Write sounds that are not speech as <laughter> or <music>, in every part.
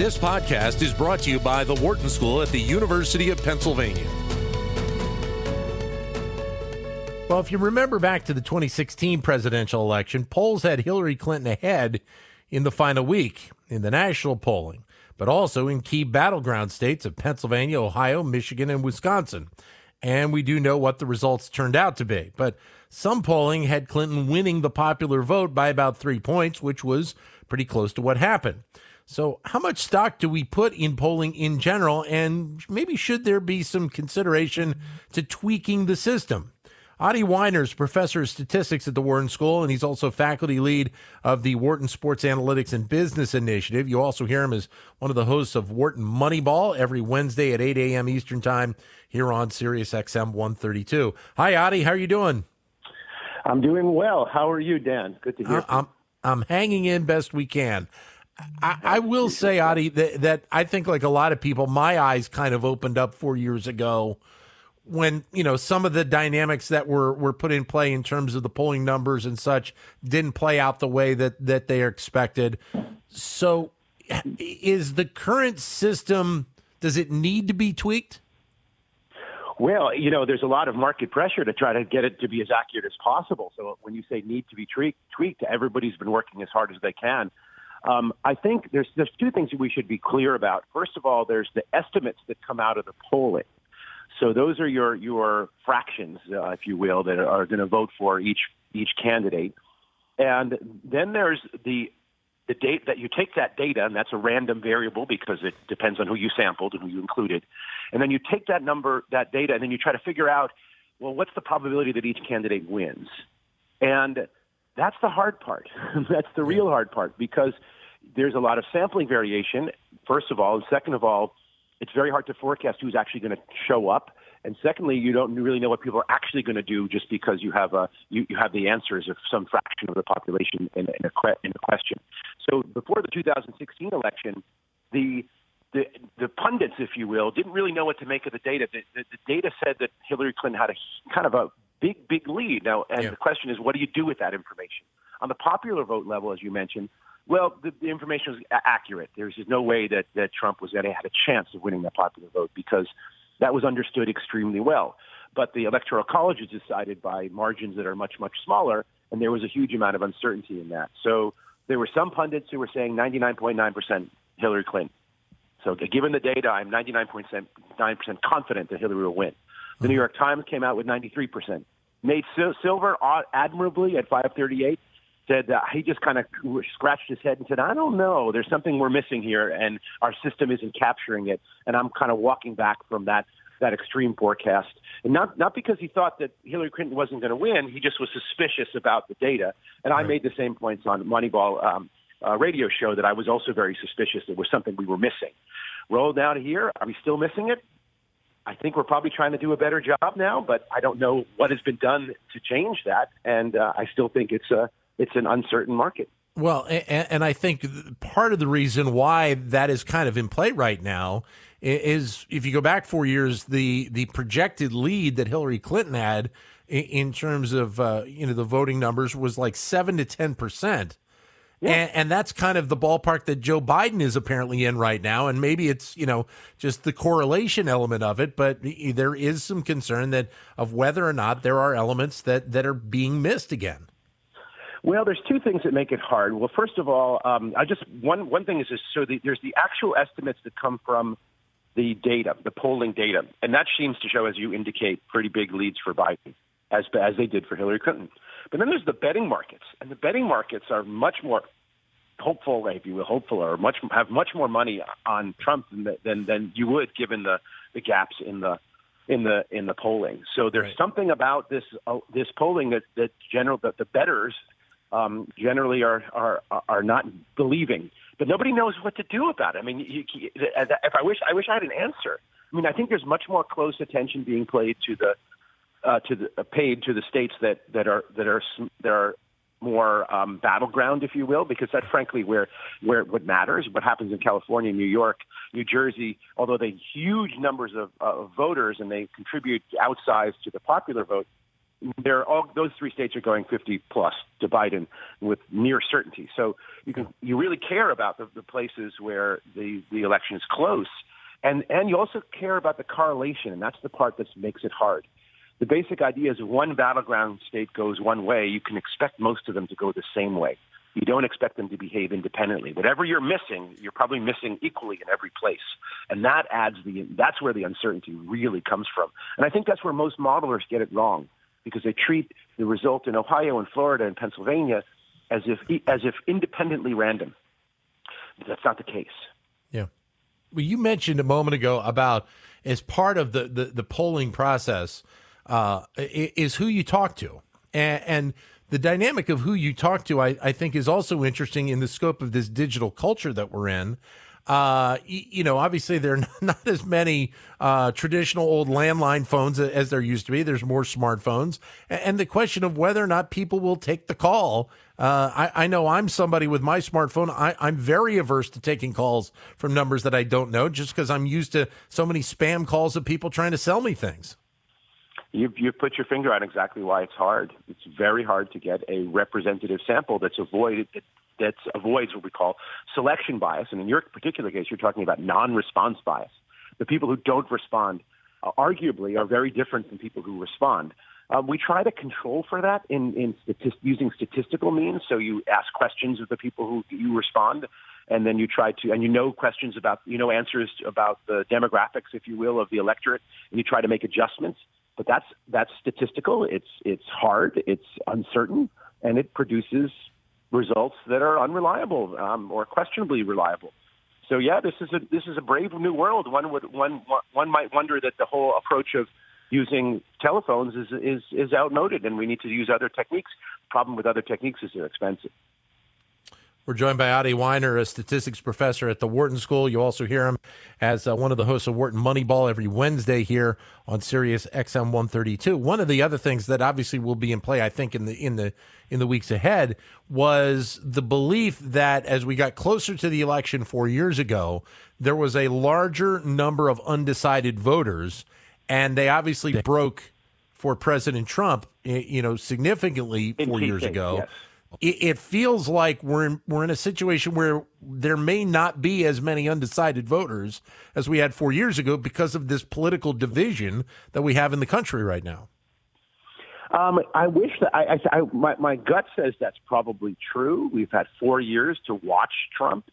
This podcast is brought to you by the Wharton School at the University of Pennsylvania. Well, if you remember back to the 2016 presidential election, polls had Hillary Clinton ahead in the final week in the national polling, but also in key battleground states of Pennsylvania, Ohio, Michigan, and Wisconsin. And we do know what the results turned out to be. But some polling had Clinton winning the popular vote by about three points, which was pretty close to what happened. So, how much stock do we put in polling in general? And maybe should there be some consideration to tweaking the system? Adi Wyner is professor of statistics at the Wharton School, and he's also faculty lead of the Wharton Sports Analytics and Business Initiative. You also hear him as one of the hosts of Wharton Moneyball every Wednesday at 8 a.m. Eastern Time here on Sirius XM 132. Hi, Adi. How are you doing? I'm doing well. How are you, Dan? Good to hear. Uh, I'm I'm hanging in best we can. I, I, will say, Adi, that, that I think, like a lot of people, my eyes kind of opened up four years ago when you know some of the dynamics that were were put in play in terms of the polling numbers and such didn't play out the way that that they expected. So, is the current system does it need to be tweaked? Well, you know, there's a lot of market pressure to try to get it to be as accurate as possible. So when you say need to be tweaked, tweaked, everybody's been working as hard as they can um, I think there's there's two things that we should be clear about. First of all, there's the estimates that come out of the polling. So those are your your fractions, uh, if you will, that are going to vote for each each candidate. And then there's the the date that you take that data, and that's a random variable because it depends on who you sampled and who you included. And then you take that number, that data, and then you try to figure out, well, what's the probability that each candidate wins? And that's the hard part. <laughs> That's the real hard part because there's a lot of sampling variation, first of all. And second of all, it's very hard to forecast who's actually going to show up. And secondly, you don't really know what people are actually going to do just because you have a you, you have the answers of some fraction of the population in, in, a, in a question. So before the 2016 election, the the, the pundits, if you will, didn't really know what to make of the data. The, the, the data said that Hillary Clinton had a kind of a big, big lead. Now, and yeah. the question is, what do you do with that information? On the popular vote level, as you mentioned, well, the, the information was accurate. There's just no way that, that Trump was going to have a chance of winning the popular vote because that was understood extremely well. But the Electoral College was decided by margins that are much, much smaller, and there was a huge amount of uncertainty in that. So there were some pundits who were saying 99.9% Hillary Clinton. So given the data, I'm 99.9% confident that Hillary will win. The New York Times came out with 93%. Nate Silver, admirably at 538, said that he just kind of scratched his head and said, I don't know. There's something we're missing here, and our system isn't capturing it. And I'm kind of walking back from that that extreme forecast, and not not because he thought that Hillary Clinton wasn't going to win. He just was suspicious about the data. And right. I made the same points on Moneyball um, uh, radio show that I was also very suspicious. It was something we were missing. Roll down to here. Are we still missing it? I think we're probably trying to do a better job now, but I don't know what has been done to change that, and uh, I still think it's a it's an uncertain market. Well, and, and, I think part of the reason why that is kind of in play right now is if you go back four years, the the projected lead that Hillary Clinton had in, in terms of uh, you know the voting numbers was like seven to ten percent. Yeah. And, and, that's kind of the ballpark that Joe Biden is apparently in right now. And maybe it's, you know, just the correlation element of it, but there is some concern that of whether or not there are elements that, that are being missed again. Well, there's two things that make it hard. Well, first of all, um, I just one one thing is just so the, there's the actual estimates that come from the data, the polling data, and that seems to show, as you indicate, pretty big leads for Biden, as as they did for Hillary Clinton. But then there's the betting markets, and the betting markets are much more hopeful, if you will, hopeful, or much have much more money on Trump than than, than you would given the the gaps in the in the in the polling. So there's right. something about this uh, this polling that that general that the bettors um, generally are are are not believing, but nobody knows what to do about it. I mean, you, if I wish I wish I had an answer. I mean, I think there's much more close attention being played to the uh, to the uh, paid to the states that that are that are that are more um, battleground, if you will, because that's frankly where where what matters. What happens in California, New York, New Jersey, although they huge numbers of, uh, of voters and they contribute outsized to the popular vote, they're all those three states are going 50 plus to Biden with near certainty. So you can you really care about the, the places where the the election is close, and and you also care about the correlation, and that's the part that makes it hard. The basic idea is one battleground state goes one way, you can expect most of them to go the same way. You don't expect them to behave independently. Whatever you're missing, you're probably missing equally in every place. And that adds the, that's where the uncertainty really comes from. And I think that's where most modelers get it wrong because they treat the result in Ohio and Florida and Pennsylvania as if, as if independently random. That's not the case. Yeah. Well, you mentioned a moment ago about as part of the, the, the polling process uh, is who you talk to. And, and the dynamic of who you talk to, I, I, think, is also interesting in the scope of this digital culture that we're in. Uh, you know, obviously there are <laughs> not as many uh, traditional old landline phones as there used to be. There's more smartphones, and the question of whether or not people will take the call. Uh, I, I, know I'm somebody with my smartphone. I, I'm very averse to taking calls from numbers that I don't know, just because I'm used to so many spam calls of people trying to sell me things you you put your finger on exactly why it's hard. It's very hard to get a representative sample that's avoided that avoids what we call selection bias. And in your particular case, you're talking about non-response bias. The people who don't respond, uh, arguably, are very different than people who respond. Um, we try to control for that in, in using statistical means. So you ask questions of the people who you respond, and then you try to, and you know questions about, you know answers about the demographics, if you will, of the electorate, and you try to make adjustments. But that's that's statistical. It's it's hard. It's uncertain, and it produces results that are unreliable um, or questionably reliable. So yeah, this is a this is a brave new world. One would one one might wonder that the whole approach of using telephones is is is outmoded, and we need to use other techniques. The problem with other techniques is they're expensive. We're joined by Adi Wyner, a statistics professor at the Wharton School. You also hear him as uh, one of the hosts of Wharton Moneyball every Wednesday here on Sirius XM 132. One of the other things that obviously will be in play, I think, in the in the in the weeks ahead, was the belief that as we got closer to the election four years ago, there was a larger number of undecided voters, and they obviously broke for President Trump, you know, significantly four years ago. Yes it, feels like we're in, we're in a situation where there may not be as many undecided voters as we had four years ago because of this political division that we have in the country right now. Um, I wish that I, I, I my, my gut says that's probably true. We've had four years to watch Trump,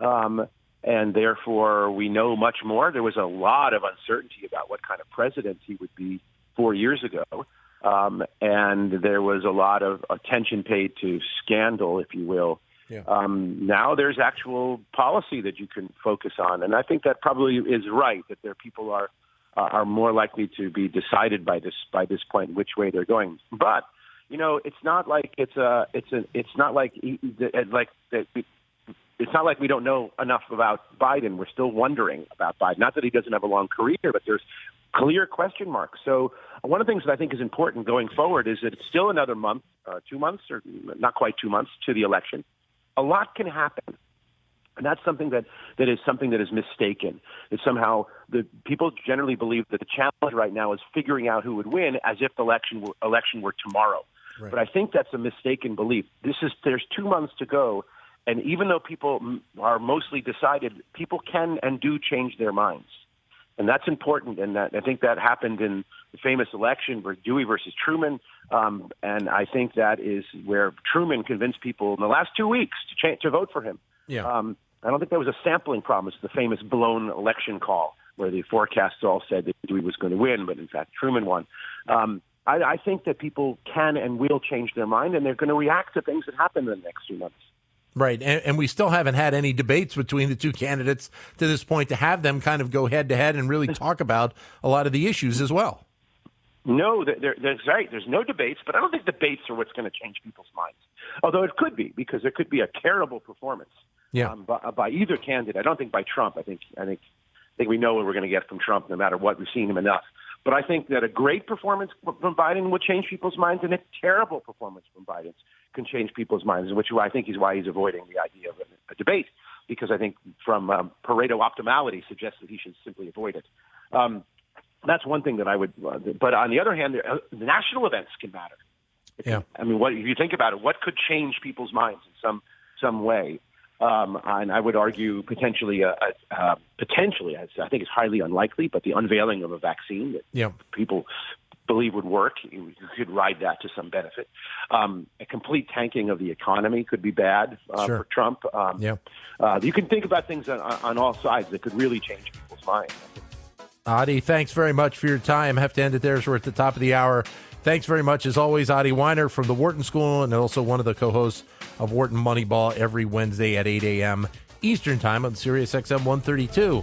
um, and therefore we know much more. There was a lot of uncertainty about what kind of president he would be four years ago. Um, and there was a lot of attention paid to scandal, if you will. Yeah. Um, now there's actual policy that you can focus on, and I think that probably is right. That there people are uh, are more likely to be decided by this by this point which way they're going. But you know, it's not like it's a it's a it's not like like that. It's not like we don't know enough about Biden. We're still wondering about Biden. Not that he doesn't have a long career, but there's clear question mark. So one of the things that I think is important going forward is that it's still another month, uh, two months, or not quite two months to the election. A lot can happen. And that's something that, that is something that is mistaken. That somehow the people generally believe that the challenge right now is figuring out who would win as if the election were, election were tomorrow. Right. But I think that's a mistaken belief. This is there's two months to go, and even though people are mostly decided, people can and do change their minds and that's important. And that I think that happened in the famous election where Dewey versus Truman. Um, and I think that is where Truman convinced people in the last two weeks to change, to vote for him. Yeah. Um, I don't think there was a sampling problem. It's the famous blown election call where the forecasts all said that Dewey was going to win, but in fact Truman won. Um, I, I think that people can and will change their mind, and they're going to react to things that happen in the next few months. Right. And, and, we still haven't had any debates between the two candidates to this point to have them kind of go head to head and really talk about a lot of the issues as well. No, there, there's right. There's no debates, but I don't think debates are what's going to change people's minds. Although it could be, because there could be a terrible performance yeah. um, by, by, either candidate. I don't think by Trump. I think I think I think we know what we're going to get from Trump, no matter what. We've seen him enough. But I think that a great performance from Biden will change people's minds, and a terrible performance from Biden can change people's minds, which I think is why he's avoiding the idea of a, debate, because I think from um, Pareto optimality suggests that he should simply avoid it. Um, that's one thing that I would. Uh, but on the other hand, uh, the national events can matter. Yeah. I mean, what if you think about it? What could change people's minds in some some way? Um, and I would argue potentially, uh, uh, potentially, I think it's highly unlikely, but the unveiling of a vaccine that yeah. people believe would work, you could ride that to some benefit. Um, a complete tanking of the economy could be bad uh, sure. for Trump. Um, yeah. Uh, you can think about things on, on all sides that could really change people's minds. Adi, thanks very much for your time. Have to end it there as we're at the top of the hour. Thanks very much, as always, Adi Wyner from the Wharton School and also one of the co hosts of Wharton Moneyball every Wednesday at 8 a.m. Eastern Time on Sirius XM 132.